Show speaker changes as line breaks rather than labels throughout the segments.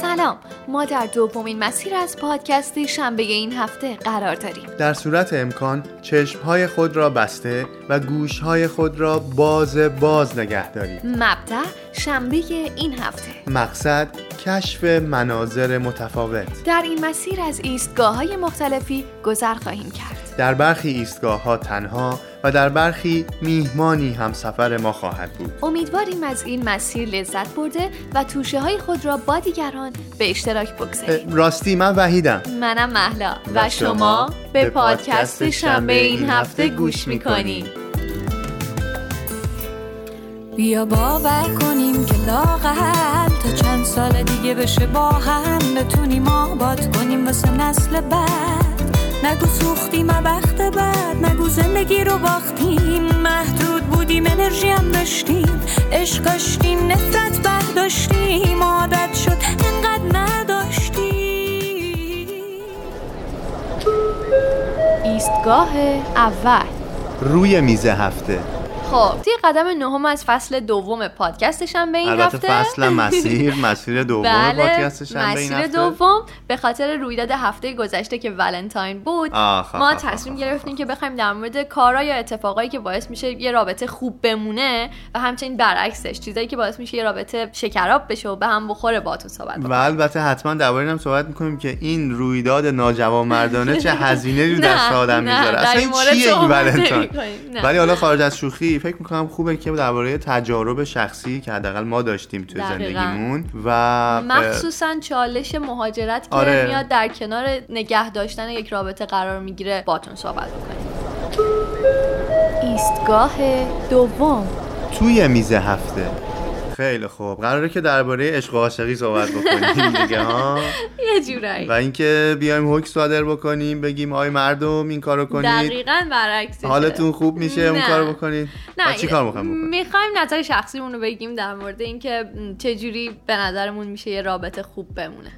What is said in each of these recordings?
سلام ما در دومین مسیر از پادکست شنبه این هفته قرار داریم.
در صورت امکان چشمهای خود را بسته و گوشهای خود را باز باز نگه دارید
مبدع شنبه این هفته.
مقصد کشف مناظر متفاوت.
در این مسیر از ایستگاه های مختلفی گذر خواهیم کرد.
در برخی ایستگاه ها تنها و در برخی میهمانی هم سفر ما خواهد بود.
امیدواریم از این مسیر لذت برده و توشه های خود را با دیگران به اشتراک بگذارید
راستی من وحیدم.
منم محلا و شما به پادکست شنبه این هفته گوش می‌کنید
بیا باور کنیم که لاغل تا چند سال دیگه بشه با هم. بتونیم آباد کنیم واسه نسل بعد. نگو سوختیم بخت بعد. نگو زندگی رو باختیم. محدود بودیم انرژی هم داشتیم. عشق داشتیم نفرت برداشتیم. عادت شد انقدر نداشتیم.
ایستگاه اول.
روی میز هفته.
خب توی قدم نهم از فصل دوم پادکستشم به این
البته
هفته.
فصل مسیر مسیر دوم
بله
پادکست شنبه این
مسیر
هفته.
دوم به خاطر رویداد هفته گذشته که ولنتاین بود.
آخ، آخ،
ما
آخ،
تصمیم
آخ،
گرفتیم که بخوایم در مورد کارا یا اتفاقایی که باعث میشه یه رابطه خوب بمونه و همچنین برعکسش چیزایی که باعث میشه یه رابطه شکراب بشه و به هم بخوره باهاتون صحبت
و البته حتما درباره این هم صحبت می‌کنیم که این رویداد ناجوانمردانه چه هزینه رو دست آدم می‌ذاره. اصلا
این
این چیه این ولنتاین. ولی حالا خارج از شوخی فکر می‌کنم خوبه که درباره تجارب شخصی که حداقل ما داشتیم توی
دقیقاً.
زندگیمون و
مخصوصا چالش مهاجرت که
آره.
میاد در کنار نگه داشتن یک رابطه قرار می‌گیره باتون صحبت بکنیم ایستگاه دوم
توی میز هفته خیلی خوب. قراره که درباره عشق و عاشقی صحبت بکنیم دیگه ها؟
یه جورایی.
و اینکه بیایم حکم صادر بکنیم بگیم آی مردم این کارو کنید.
دقیقا برعکسشه.
حالتون خوب میشه اون
نه.
کارو بکنید؟ و چی کار می‌خوایم بکنیم؟
می‌خوایم نظر شخصیمون رو بگیم در مورد اینکه م، چجوری به نظرمون میشه یه رابطه خوب بمونه.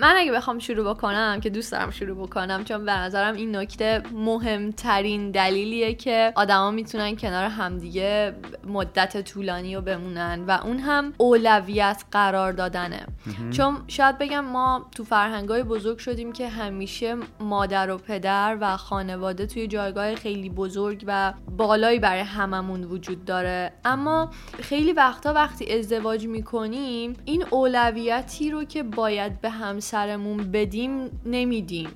من اگه بخوام شروع بکنم که دوست دارم شروع بکنم چون به نظرم این نکته مهمترین دلیلیه که آدما می‌تونن کنار همدیگه مدت طولانی رو بمونن. و اون هم اولویت قرار دادنه. چون شاید بگم ما تو فرهنگای بزرگ شدیم که همیشه مادر و پدر و خانواده توی جایگاه خیلی بزرگ و بالایی برای هممون وجود داره. اما خیلی وقتا وقتی ازدواج می‌کنیم این اولویتی رو که باید به همسرمون بدیم نمیدیم.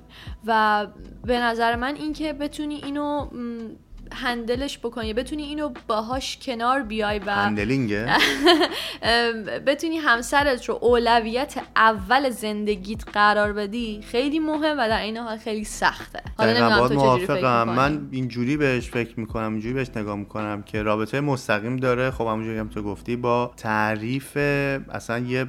و به نظر من اینکه بتونی اینو هندلش بکنی. بتونی اینو باهاش کنار بیای و
هندلینگه
بتونی همسرت رو اولویت اول زندگیت قرار بدی خیلی مهم و در این حال خیلی سخته. حالا
موافقم. من اینجوری بهش فکر می‌کنم اینجوری بهش نگاه می‌کنم که رابطه مستقیم داره. خب همونجوری هم تو گفتی با تعریف اصلا یه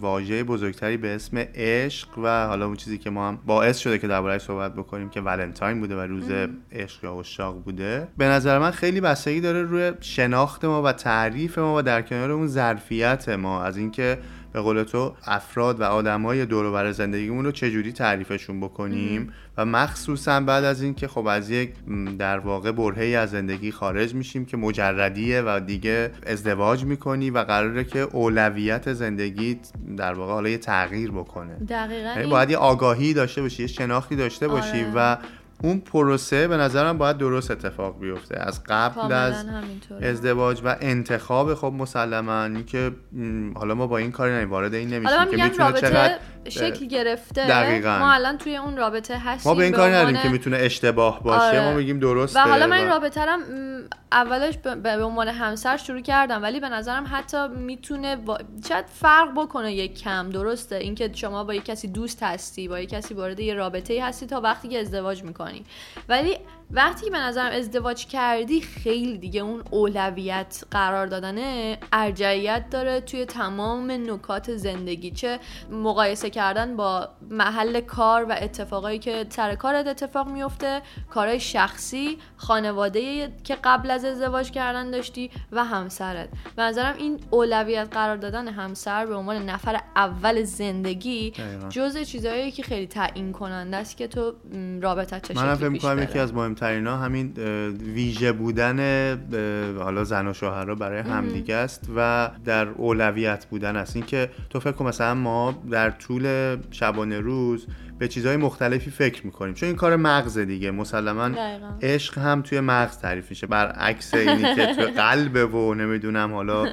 واژه بزرگتری به اسم عشق و حالا اون چیزی که ما هم باعث شده که دربارهش صحبت بکنیم که ولنتاین بوده و روز عشق یا عشاق بوده. به نظر من خیلی بستگی داره روی شناخت ما و تعریف ما و در کنار اون ظرفیت ما. از اینکه به قول تو افراد و آدمای دور و زندگیمون رو چجوری تعریفشون بکنیم. و مخصوصا بعد از اینکه خب از یک در واقع برهه‌ای از زندگی خارج میشیم که مجردیه و دیگه ازدواج می‌کنی و قراره که اولویت زندگیت در واقع حالا یه تغییر بکنه.
دقیقا
یعنی باید یه آگاهی داشته باشی یه شناختی داشته باشی
آره.
و اون پروسه به نظرم باید درست اتفاق بیفته از قبل از. ازدواج و انتخاب خب مسلما اینکه م، حالا ما با این کاری نمی وارد این نمیشیم که می‌تونه
رابطه
چقدر
شکل گرفته
دقیقاً.
ما الان توی اون رابطه هستیم
ما به این کاری نداریم که می‌تونه اشتباه باشه
آره.
ما میگیم درسته
و حالا من این رابطه رو م، اولش به به عنوان همسر شروع کردم ولی به نظرم حتی می‌تونه با... شاید فرق بکنه یک کم درسته اینکه شما با یک کسی دوست هستی با یک کسی وارد یه رابطه ای هستی تا وقتی که ازدواج می‌کنی ولی وقتی که به نظرم ازدواج کردی خیلی دیگه اون اولویت قرار دادنه ارجعیت داره توی تمام نکات زندگی چه مقایسه کردن با محل کار و اتفاقایی که سر کارت اتفاق میفته کارهای شخصی خانواده که قبل از ازدواج کردن داشتی و همسرت به نظرم این اولویت قرار دادن همسر به عنوان نفر اول زندگی. جزء چیزهایی که خیلی تعیین کننده است که تو م، رابطت چه شکلی
فکر
پیش.
یکی از مهمترین مهمترینا همین ویژه بودن حالا زن و شوهر برای همدیگه است و در اولویت بودن است. اینکه تو فکر کن مثلا ما در طول شبانه روز به چیزهای مختلفی فکر می‌کنیم. چون این کار مغز دیگه. مسلما عشق هم توی مغز تعریف میشه. برعکس اینی که توی قلب و نمی‌دونم حالا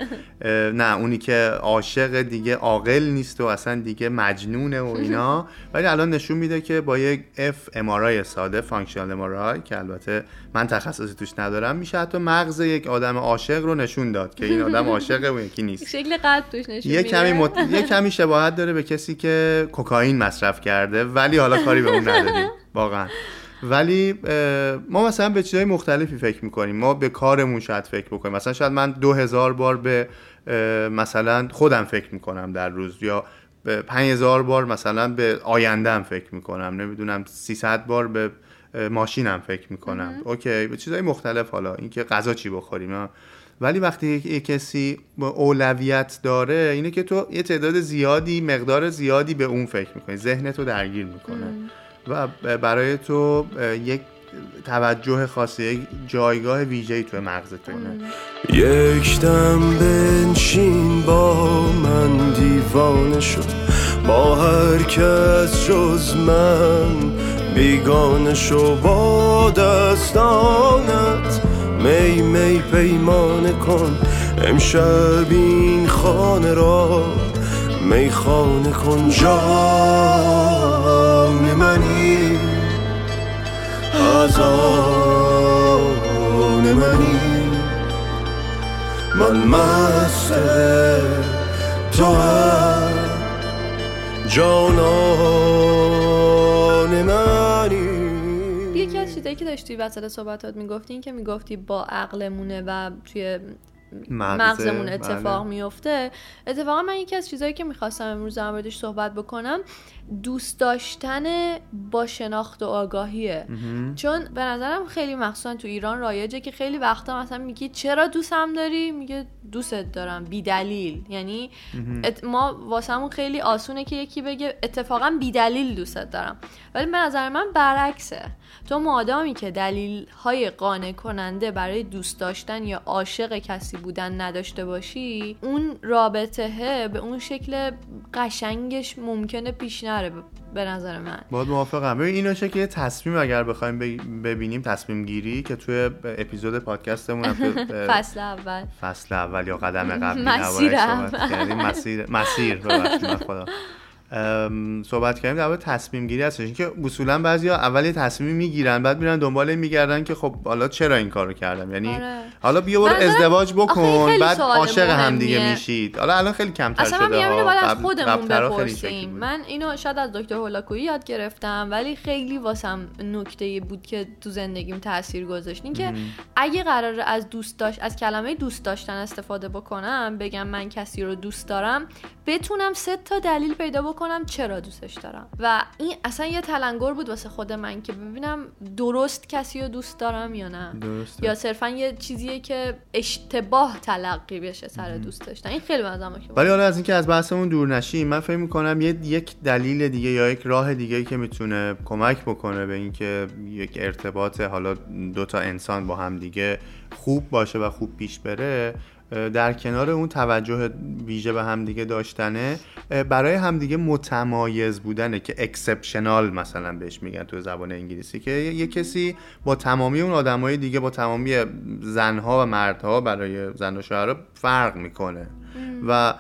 نه اونی که عاشق دیگه عاقل نیست و اصلا دیگه مجنونه و اینا. ولی الان نشون میده که با یک fMRI ساده functional MRI که البته من تخصصی توش ندارم میشه حتی مغز یک آدم عاشق رو نشون داد که این آدم عاشقه و یکی نیست.
شکل قلب توش نشون
یه کمی مت... یه کمی شباهت داره به کسی که کوکائین مصرف کرده ولی حالا کاری به اون نداریم. واقعا. ولی ما مثلا به چیزهای مختلفی فکر می‌کنیم. ما به کارمون شاید فکر بکنیم. مثلا شاید من دو هزار بار به مثلا خودم فکر می‌کنم در روز یا به پنج هزار بار مثلا به آیندهم فکر می‌کنم. نمی‌دونم 300 بار به ماشینم فکر می‌کنم. اوکی به چیزهای مختلف حالا اینکه غذا چی بخوریم ولی وقتی یک کسی اولویت داره اینه که تو یه تعداد زیادی مقدار زیادی به اون فکر می‌کنی. ذهنتو درگیر می‌کنه. و برای تو یک توجه خاصی یک جایگاه ویژه‌ای تو مغزت
یک دم بنشین با من دیوانه شد با هر کس جز من بیگانه شو با دستانت. می می پیمانه کن. امشب این خانه را می خانه کن. جان منی. از آن منی. من مست تو هم جانان
چیزایی که داشتی وسط صحبتات می‌گفتی این که می‌گفتی با عقلمونه و توی مغزمون اتفاق بله. میفته. اتفاقا من یکی از چیزهایی که می‌خواستم امروز در موردش صحبت بکنم دوست داشتن با شناخت و آگاهیه. چون به نظرم خیلی مخصوصا تو ایران رایجه که خیلی وقتا مثلا میگی چرا دوستم داری؟ میگه دوستت دارم بی دلیل یعنی ما واسمون خیلی آسونه که یکی بگه اتفاقا بی دلیل دوستت دارم. ولی به نظر من برعکسه. تو مادامی که دلیل های قانع کننده برای دوست داشتن یا عاشق کسی بودن نداشته باشی اون رابطه به اون شکل قشنگش ممکنه پیش نره به نظر من.
باید موافقم. ببین اینو که تصمیم اگر بخوایم ببینیم تصمیم گیری که توی اپیزود پادکستمون
فصل اول.
فصل اول یا قدم قبلی
مسیر
مسیر مسیر خدا صحبت کردیم در تصمیم گیری هستش. اینکه اصولا بعضیا اول یه تصمیم می‌گیرن بعد میرن دنبال میگردن که خب حالا چرا این کارو کردم؟ یعنی آره. حالا بیا برو ازدواج بکن بعد عاشق هم دیگه میشید. حالا الان خیلی کمتر
اصلا شده اصلا باید از خودمون بپرسیم. من اینو شاید از دکتر هولاکویی یاد گرفتم ولی خیلی واسم نکته بود که تو زندگیم تاثیر گذاشت. اینکه اگه قرار از دوست داشت از کلمه دوست داشتن استفاده بکنم بگم من کسی رو دوست دارم بتونم سه تا دلیل پیدا بکنم چرا دوستش دارم؟ و این اصلا یه تلنگر بود واسه خود من که ببینم درست کسی رو دوست دارم یا نه.
درسته.
یا صرفا یه چیزیه که اشتباه تلقی بشه سر دوست داشتن این خیلی بازم
ولی حالا از اینکه از بحثمون دور نشیم من فکر می‌کنم یه یک دلیل دیگه یا یک راه دیگه که می‌تونه کمک بکنه به اینکه یک ارتباط حالا دو تا انسان با هم دیگه خوب باشه و خوب پیش بره در کنار اون توجه ویژه به همدیگه داشتنه. برای همدیگه متمایز بودنه که اکسپشنال مثلا بهش میگن تو زبان انگلیسی که یه کسی با تمامی اون آدمای دیگه با تمامی زنها و مردها برای زن و شوهر فرق می‌کنه. و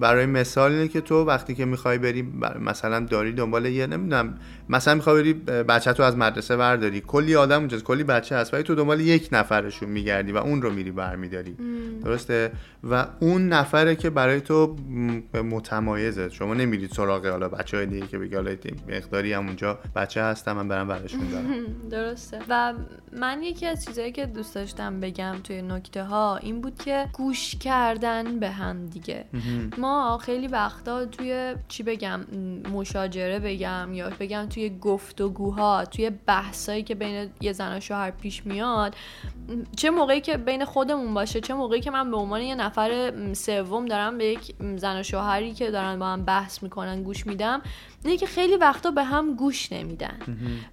برای مثال اینه که تو وقتی که می‌خوای بری مثلا داری دنبال یه نمی‌دونم مثلا می‌خوای بری بچه تو از مدرسه ورداری کلی آدم اونجا کلی بچه هست ولی تو دنبال یک نفرشون میگردی و اون رو میری برمیداری. درسته؟ و اون نفره که برای تو متمایزه شما نمیرید سراغ حالا بچه های دیگه که بگی حالا مقداری هم اونجا بچه هستم من برم برشون دارم.
درسته. و من یکی از چیزهایی که دوست داشتم بگم توی نکته ها این بود که گوش کردن به هم دیگه. ما خیلی وقتا توی چی بگم مشاجره بگم یا بگم توی گفتگوها توی بحثایی که بین یه زن و شوهر پیش میاد چه موقعی که بین خودمون باشه چه موقعی که من به عنوان یه نفر سوم دارم به یک زن و شوهری که دارن با هم بحث می‌کنن گوش میدم اینه که خیلی وقتا به هم گوش نمیدن.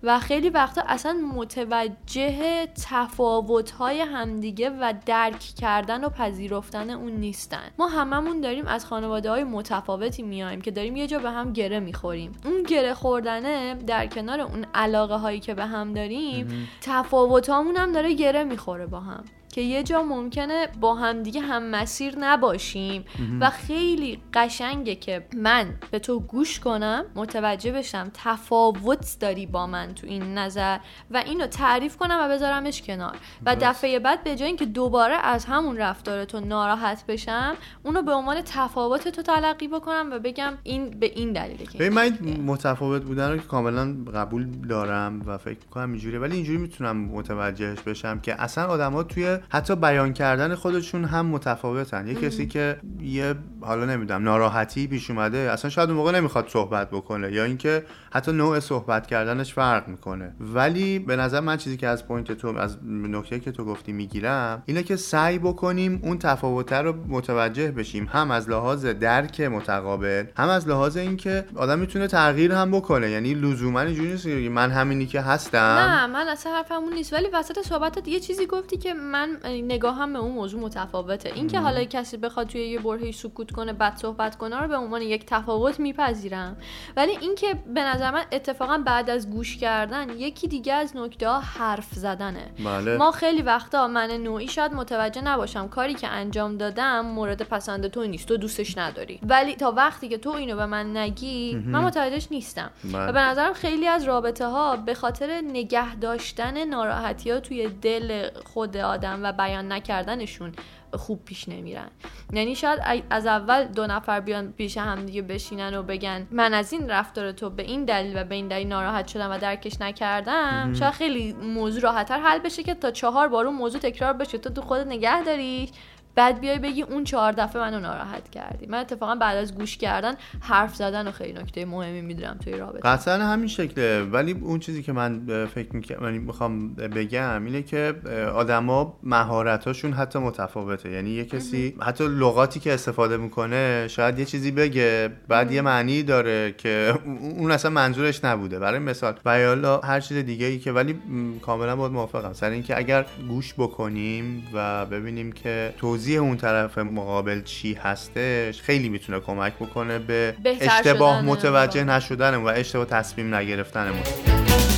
و خیلی وقتا اصلا متوجه تفاوت‌های همدیگه و درک کردن و پذیرفتن اون نیستن. ما هممون داریم از خانواده های متفاوتی میایم که داریم یه جا به هم گره می‌خوریم. اون گره خوردنه در کنار اون علاقه هایی که به هم داریم تفاوت هم داره گره می‌خوره با هم. که یه جا ممکنه با هم دیگه هم مسیر نباشیم. و خیلی قشنگه که من به تو گوش کنم متوجه بشم تفاوت داری با من تو این نظر و اینو تعریف کنم و بذارمش کنار. و دفعه بعد به جای اینکه دوباره از همون رفتار تو ناراحت بشم اونو به عنوان تفاوت تو تلقی بکنم و بگم این به این دلیله که
من متفاوت بودن رو که کاملا قبول دارم و فکر می‌کنم اینجوری ولی اینجوری می‌تونم متوجهش بشم که اصلا آدما توی حتی بیان کردن خودشون هم متفاوتن. یه کسی که یه حالا نمی‌دونم ناراحتی پیش اومده اصلا شاید اون موقع نمی‌خواد صحبت بکنه یا اینکه حتی نوع صحبت کردنش فرق می‌کنه. ولی به نظر من چیزی که از point تو از نکته که تو گفتی می‌گیرم اینه که سعی بکنیم اون تفاوت رو متوجه بشیم. هم از لحاظ درک متقابل هم از لحاظ اینکه آدم می‌تونه تغییر هم بکنه. یعنی لزوما اینجوری نیست که من همینی که هستم.
نه من اصلا حرفمون نیست. ولی وسط صحبتت یه چیزی گفتی که من نگاهم به اون موضوع متفاوته. اینکه حالا کسی بخواد توی یه برهه سکوت کنه بد صحبت کنه رو به عنوان یک تفاوت میپذیرم. ولی اینکه به نظر من اتفاقا بعد از گوش کردن یکی دیگه از نکته ها حرف زدنه.
بله.
ما خیلی وقتا من نوعی شاید متوجه نباشم کاری که انجام دادم مورد پسند تو نیست تو دوستش نداری. ولی تا وقتی که تو اینو به من نگی من متوجهش نیستم.
بله.
و به نظرم خیلی از رابطه ها به خاطر نگه داشتن ناراحتی ها توی دل خود آدم و بیان نکردنشون خوب پیش نمیرن. یعنی شاید ای- از اول دو نفر بیان پیش هم دیگه بشینن و بگن من از این رفتار تو به این دلیل و به این دلیل ناراحت شدم و درکش نکردم. شاید خیلی موضوع راحتتر حل بشه که تا چهار بار اون موضوع تکرار بشه. تو تو خودت نگه داری؟ بعد بیای بگی اون چهار دفعه منو ناراحت کردی. من اتفاقا بعد از گوش کردن حرف زدن و خیلی نکته مهمی می‌دونم توی رابطه.
قطعا همین شکله. ولی اون چیزی که من فکر می‌کنم من می‌خوام بگم اینه که آدما مهارتاشون حتی متفاوته. یعنی یه کسی حتی لغاتی که استفاده می‌کنه شاید یه چیزی بگه بعد یه معنی داره که اون اصلا منظورش نبوده. برای مثال و یا هر چیز دیگه ای که ولی کاملا باید موافقم. سر اینکه اگر گوش بکنیم و ببینیم که توضیح اون طرف مقابل چی هستش خیلی می‌تونه کمک بکنه به اشتباه متوجه نشدنمون و اشتباه تصمیم نگرفتنمون.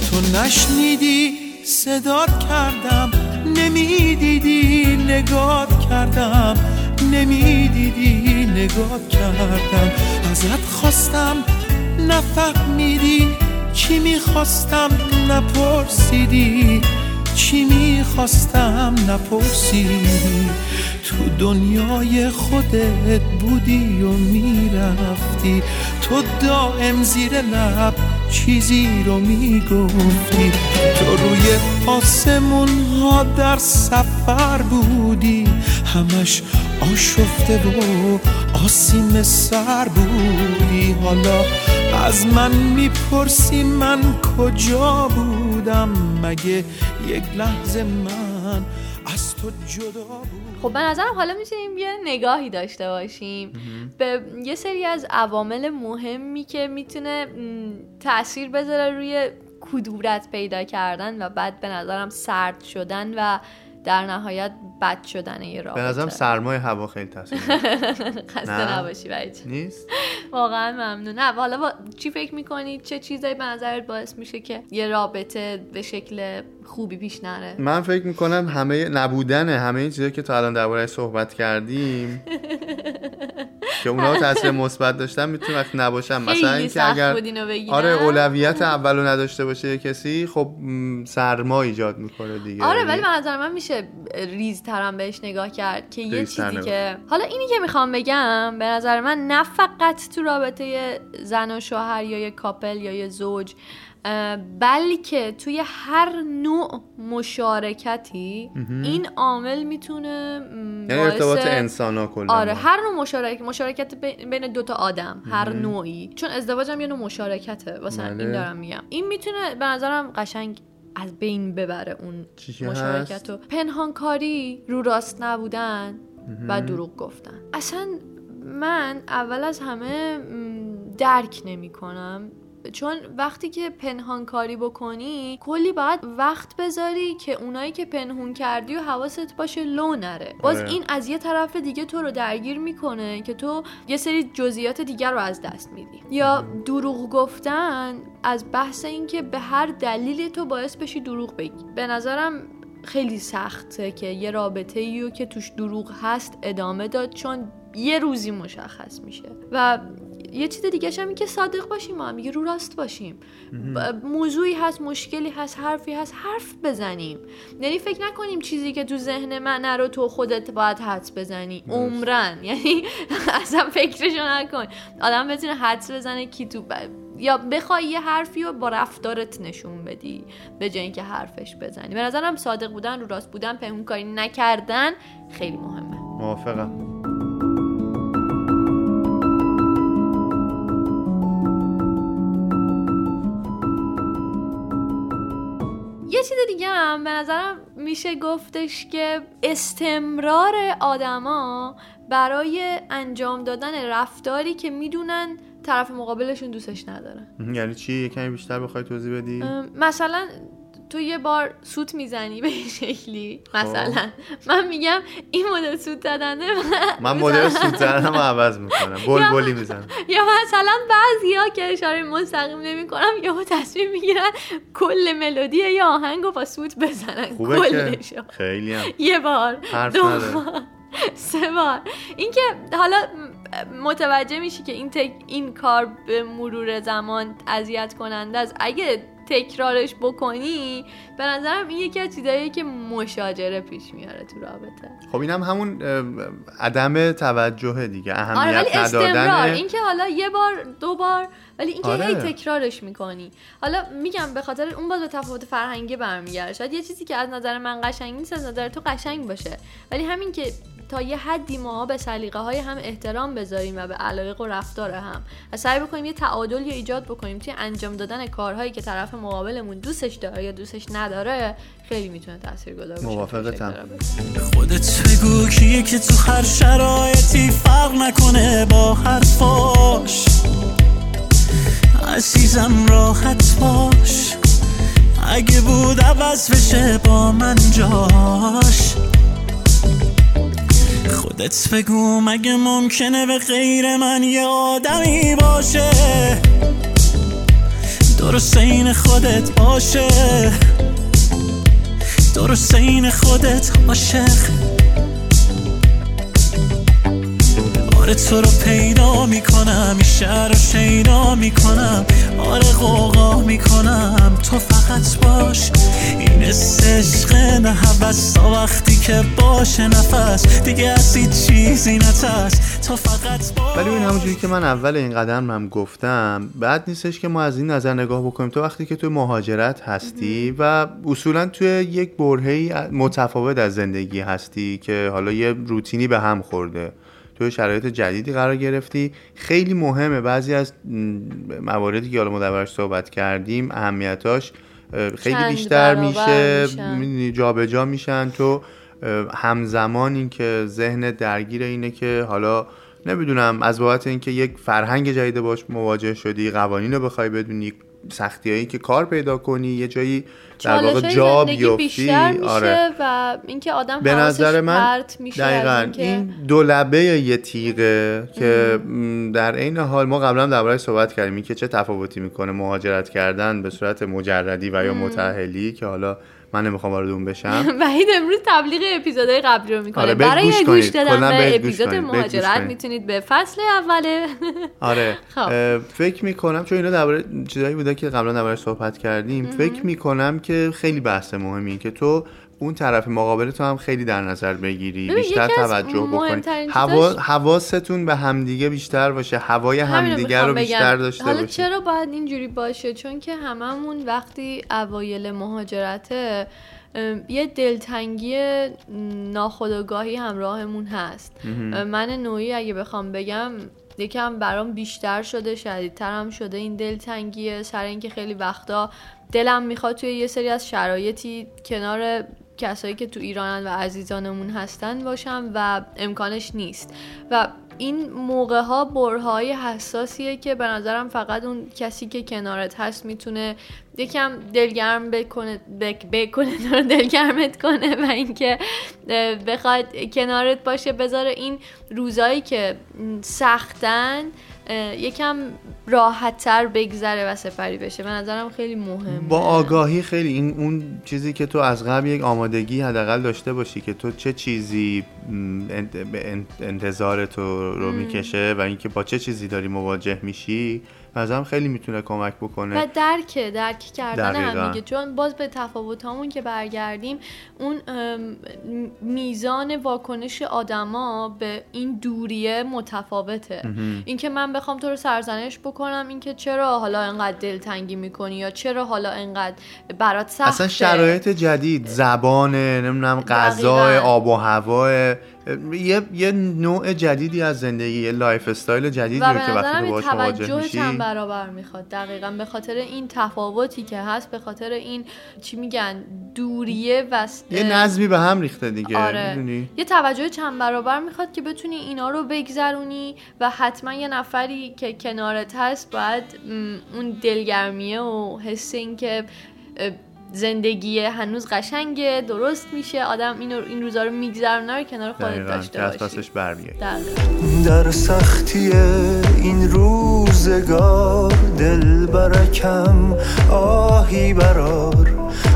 تو نشنیدی صدات کردم نمی‌دیدی نگات کردم نمی‌دیدی نگات کردم. ازت خواستم نفهمیدی چی می‌خواستم نپرسیدی چی می‌خواستم نپرسیدی. تو دنیای خودت بودی و می‌رفتی. تو دائم زیر لب چیزی رو می‌گفتی. تو روی آسمون ها در سفر بودی. همش آشفته و آسیم سر بودی. حالا از من می‌پرسی من کجا بودم؟ مگه یک لحظه من تو جدا بودم
خب به نظرم حالا می‌تونیم یه نگاهی داشته باشیم. به یه سری از عوامل مهمی که می‌تونه تاثیر بذاره روی کدورت پیدا کردن و بعد به نظرم سرد شدن و در نهایت بد شدن یه
به
رابطه.
نظرم سرمای هوا خیلی تاثیر.
خسته. نباشی بچه
نیست؟
واقعا ممنون. نه حالا با... چی فکر می‌کنید چه چیزایی به نظرت باعث میشه که یه رابطه به شکل خوبی پیش نره؟
من فکر می‌کنم همه نبودن همه این چیزایی که تا الان درباره صحبت کردیم که اونا تاثیر مثبت داشتن می‌تونه وقتی نباشن مثلا اینکه اگر. آره اولویت اولو نداشته باشه کسی خب سرما ایجاد می‌کنه دیگه
آره
یعنی-
ولی به نظر من میشه ریزترم بهش نگاه کرد که یه چیزی
نگاه.
که حالا اینی که می‌خوام بگم به نظر من نه فقط تو رابطه زن و شوهر یا یه کاپل یا یه زوج بلکه توی هر نوع مشارکتی این عامل می‌تونه
یعنی ارتباط انسان ها کلا
آره هر نوع مشارکت مشارکت بین دوتا آدم هر نوعی. چون ازدواج هم یه نوع مشارکته واسه
بله.
این دارم میگم. این می‌تونه به نظرم قشنگ از بین ببره اون مشارکت؟ رو. پنهانکاری رو راست نبودن و دروغ گفتن. اصلا من اول از همه درک نمی کنم چون وقتی که پنهان کاری بکنی کلی باید وقت بذاری که اونایی که پنهون کردی و حواست باشه لو نره. باز
آره.
این از یه طرف دیگه تو رو درگیر می‌کنه که تو یه سری جزئیات دیگر رو از دست میدی. یا دروغ گفتن از بحث این که به هر دلیلی تو باعث بشی دروغ بگی. به نظرم خیلی سخته که یه رابطه ایو که توش دروغ هست ادامه داد چون یه روزی مشخص میشه. و یه چیز دیگه هم این که صادق باشیم ما هم رو راست باشیم. موضوعی هست مشکلی هست حرفی هست حرف بزنیم. یعنی فکر نکنیم چیزی که تو ذهن من رو تو خودت باید حدس بزنی. عمرن. یعنی اصلا فکرشو نکن. آدم بتونه حدس بزنه کی تو یا بخوای یه حرفی رو با رفتارت نشون بدی به جای اینکه حرفش بزنی. به نظرم صادق بودن رو راست بودن پنهون کاری نکردن خیلی مهمه.
موافقم.
چیز دیگه هم به نظرم میشه گفتش که استمرار آدما برای انجام دادن رفتاری که می‌دونن طرف مقابلشون دوستش نداره.
یعنی چی؟ یه کمی بیشتر بخوای توضیح بدی؟
مثلا تو یه بار سوت می‌زنی به این شکلی؟ مثلا. من میگم این مدل سوت زدنه
من مدل سوترم رو عوض می‌کنم. بلبلی می‌زنم.
یا مثلا بعضی که اشاره مستقیم نمی کنم یا تصمیم می‌گیرن کل ملودی یا آهنگ رو با سوت بزنن. کلشو
خیلی هم.
یه بار. دو. بار. سه بار. اینکه حالا متوجه میشی که این تک این کار به مرور زمان اذیت کننده است. اگه تکرارش بکنی به نظرم این یکی از چیزاییه که مشاجره پیش میاره تو رابطه.
خب اینم همون عدم توجه دیگه
آره
اهمیت
ولی استمرار.
ندادن
اینکه حالا یه بار دو بار ولی اینکه
آره.
هی تکرارش می‌کنی. حالا میگم به خاطر اون باز به تفاوت فرهنگی برمیگرده. شاید یه چیزی که از نظر من قشنگ نیست از نظر تو قشنگ باشه. ولی همین که تا یه حدی ما به سلیقه های هم احترام بذاریم و به علایق و رفتار هم. و سعی بکنیم یه تعادل یا ایجاد بکنیم توی انجام دادن کارهایی که طرف مقابلمون دوستش داره یا دوستش نداره خیلی می‌تونه تاثیرگذار باشه.
موافقتم.
خودت بگو کیه که تو هر شرایطی فرق نکنه با حرفاش. عزیزم راحت باش. اگه بود عوض بشه با من جاش. خودت بگو مگه ممکنه به غیر من یه آدمی باشه؟ درست این خودت باشه. درست این خودت عاشق آره تو رو پیدا می‌کنم این شهر رو شیدا می‌کنم. آره قوقا می‌کنم تو فقط باش. این حس عشق نه حوث تا وقتی که باشه نفس. دیگه از چیزی نترس. تو فقط باش.
ولی این همونجوری که من اول این قدم هم گفتم بعد نیستش که ما از این نظر نگاه بکنیم. تو وقتی که توی مهاجرت هستی و اصولا توی یک برهی متفاوت از زندگی هستی که حالا یه روتینی به هم خورده. توی شرایط جدیدی قرار گرفتی. خیلی مهمه. بعضی از مواردی که حالا ما دربارش صحبت کردیم اهمیتاش اه، خیلی بیشتر میشه. جابجا میشن. تو همزمان این که ذهن درگیر اینه که حالا نمی‌دونم از بابت اینکه یک فرهنگ جدید باش مواجه شدی قوانین رو بخوای بدونی سختی هایی که کار پیدا کنی یه جایی در واقع جا بیفتی. آره.
و اینکه آدم
به نظر من
میشه
دقیقا این دو لبه یه تیغه که در عین حال ما قبلا درباره‌اش صحبت کردیم. که چه تفاوتی می‌کنه مهاجرت کردن به صورت مجردی و یا متأهلی که حالا من نمی‌خوام وارد اون بشم
وحید امروز تبلیغ اپیزودهای قبلی رو می‌کنه
آره،
برای
گوش
گوش. دادن به اپیزود مهاجرت. می‌تونید به فصل اوله
آره
خب.
فکر می‌کنم چون اینا درباره چیزایی بوده که قبلا دربارش صحبت کردیم فکر می‌کنم که خیلی بحث مهمیه که تو اون طرف مقابل تو هم خیلی در نظر بگیری بیشتر توجه بکنی. هوا حواستون به همدیگه بیشتر باشه هوای همدیگه رو. بیشتر داشته
حالا
باشی.
چرا باید اینجوری باشه؟ چون که هممون وقتی اوایل مهاجرته ام، یه دلتنگی ناخودآگاهی همراهمون هست. من نوعی اگه بخوام بگم یکم برام بیشتر شده شدیدترم شده این دلتنگیه سر اینکه خیلی وقتا دلم می‌خواد توی یه سری از شرایطی کنار کسایی که تو ایرانن و عزیزانمون هستن باشم و امکانش نیست. و این موقع ها برهای حساسیه که به نظرم فقط اون کسی که کنارت هست می‌تونه یکم دلگرم بکنه بکنه دلگرمت کنه و اینکه بخواد کنارت باشه. بذاره این روزایی که سختن یکم راحت تر بگذره و سپری بشه. به نظرم خیلی مهم
با آگاهی خیلی این اون چیزی که تو از قبل یک آمادگی حداقل داشته باشی که تو چه چیزی انتظار تو رو می‌کشه و اینکه با چه چیزی داری مواجه میشی نظرم خیلی می‌تونه کمک بکنه.
و درک درک کردن هم دیگه. چون باز به تفاوت همون که برگردیم اون میزان واکنش آدما به این دوریه متفاوته. اینکه من بخوام تو رو سرزنش بکنم اینکه چرا حالا انقدر دلتنگی می‌کنی یا چرا حالا انقدر برات سخته؟
اصلا شرایط جدید زبان نمی‌دونم غذا آب و هوا یه یه نوع جدیدی از زندگی یه lifestyle جدیدی رو که وقتی باهاش مواجه میشی
چند برابر می‌خواد دقیقا به خاطر این تفاوتی که هست به خاطر این چی میگن دوریه و
یه نظمی به هم ریخته دیگه
آره. یه توجه چند برابر می‌خواد که بتونی اینا رو بگذرونی و حتما یه نفری که کنارت هست باید اون دلگرمیه و حس این که زندگی هنوز قشنگه درست میشه. آدم این, این روزا رو میگذرونه رو کنار خودت داشته باشی.
در سختی این روزگار دل برکم آهی برار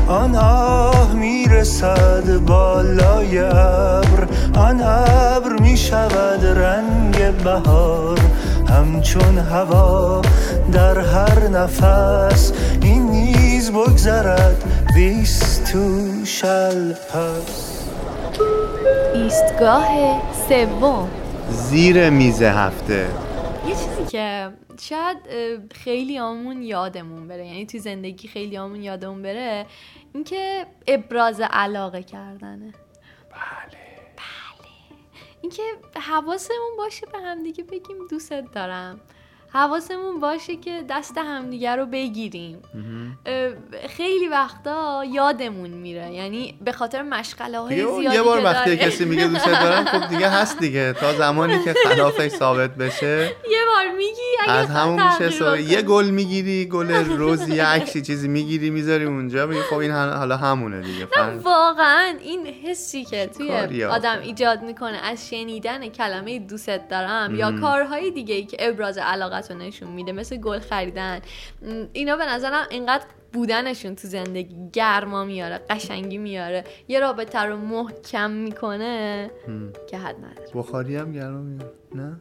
آن آه می‌رسد بالای ابر. آن ابر می‌شود رنگ بهار. همچون هوا در هر نفس این نیز بگذرد بیست تو شل پس.
ایستگاه سوم.
زیر میز هفته.
یه چیزی که شاید خیلی آمون یادمون بره یعنی تو زندگی خیلی آمون یادمون بره اینکه ابراز علاقه کردنه.
بله.
اینکه حواسمون باشه به همدیگه بگیم دوستت دارم. حواسمون باشه که دست همدیگه رو بگیریم. خیلی وقتا یادمون میره. یعنی به خاطر مشغله های زیادی
یه بار وقتی کسی میگه دوست دارم خب دیگه هست دیگه. تا زمانی که خلافش ثابت بشه
یه بار میگی
از همون میشه یه گل می‌گیری گل روز یه عکسی چیزی می‌گیری می‌ذاری اونجا. میگی خب این حالا همونه دیگه.
واقعا این حسی که توی آدم ایجاد می‌کنه از شنیدن کلمه دوست دارم یا کارهای دیگه ای که ابراز علاقه رو نشون میده مثل گل خریدن. اینا به نظرم اینقدر بودنشون تو زندگی گرما میاره قشنگی میاره. یه رابطه رو محکم می‌کنه که حد نداره.
بخاری هم گرما میاره نه؟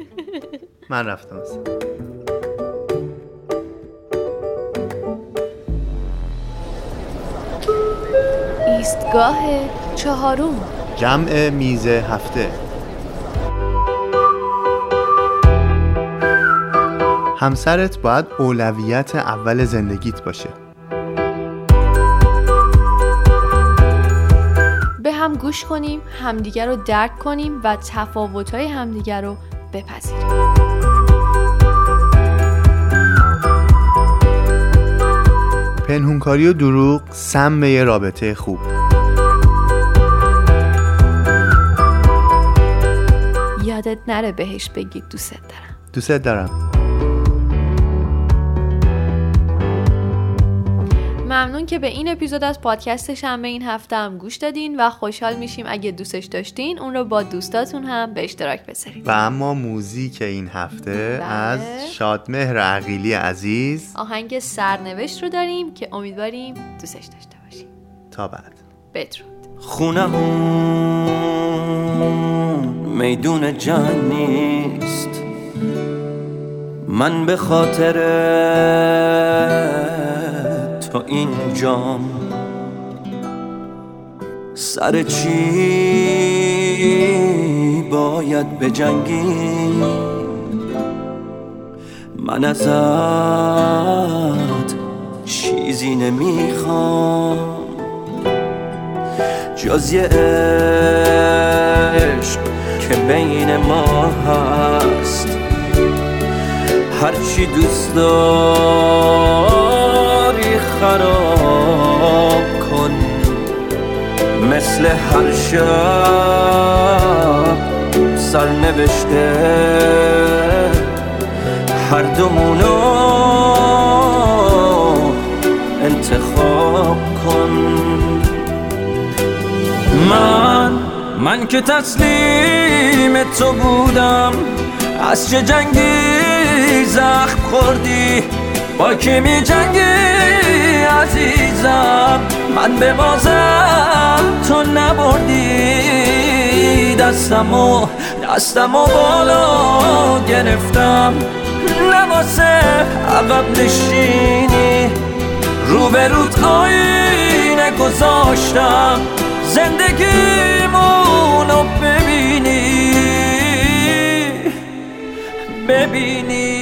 من رفتم اصلا.
ایستگاه چهارم.
جمع میز هفته. همسرت باید اولویت اول زندگیت باشه.
به هم گوش کنیم همدیگر رو درک کنیم و تفاوتهای همدیگر رو بپذیریم.
پنهونکاری و دروغ سم یه رابطه خوب.
یادت نره بهش بگید دوست دارم.
دوست دارم.
ممنون که به این اپیزود از پادکست شنبه این هفته هم گوش دادین و خوشحال میشیم اگه دوستش داشتین اون رو با دوستاتون هم به اشتراک بذارید
و اما موزیک این هفته بله. از شادمهر عقیلی عزیز.
آهنگ سرنوشت رو داریم که امیدواریم دوستش داشته باشیم.
تا بعد.
بدرود.
خونمون میدون جان نیست. من به خاطر تو اینجام سر چی باید به جنگی؟ من ازت چیزی نمی‌خوام. جز عشق
که بین ما هست. هرچی دوست داری خراب کن. مثل هر شب سرنوشته. هر دومونو انتخاب کن. من من که تسلیم تو بودم از چه جنگی زخم خوردی؟ با کی می جنگی عزیزم من به بازم تو نبردی. دستمو دستمو بالا گرفتم. نواسه عقب نشینی. روبروت آینه گذاشتم. زندگیمونو ببینی. ببینی.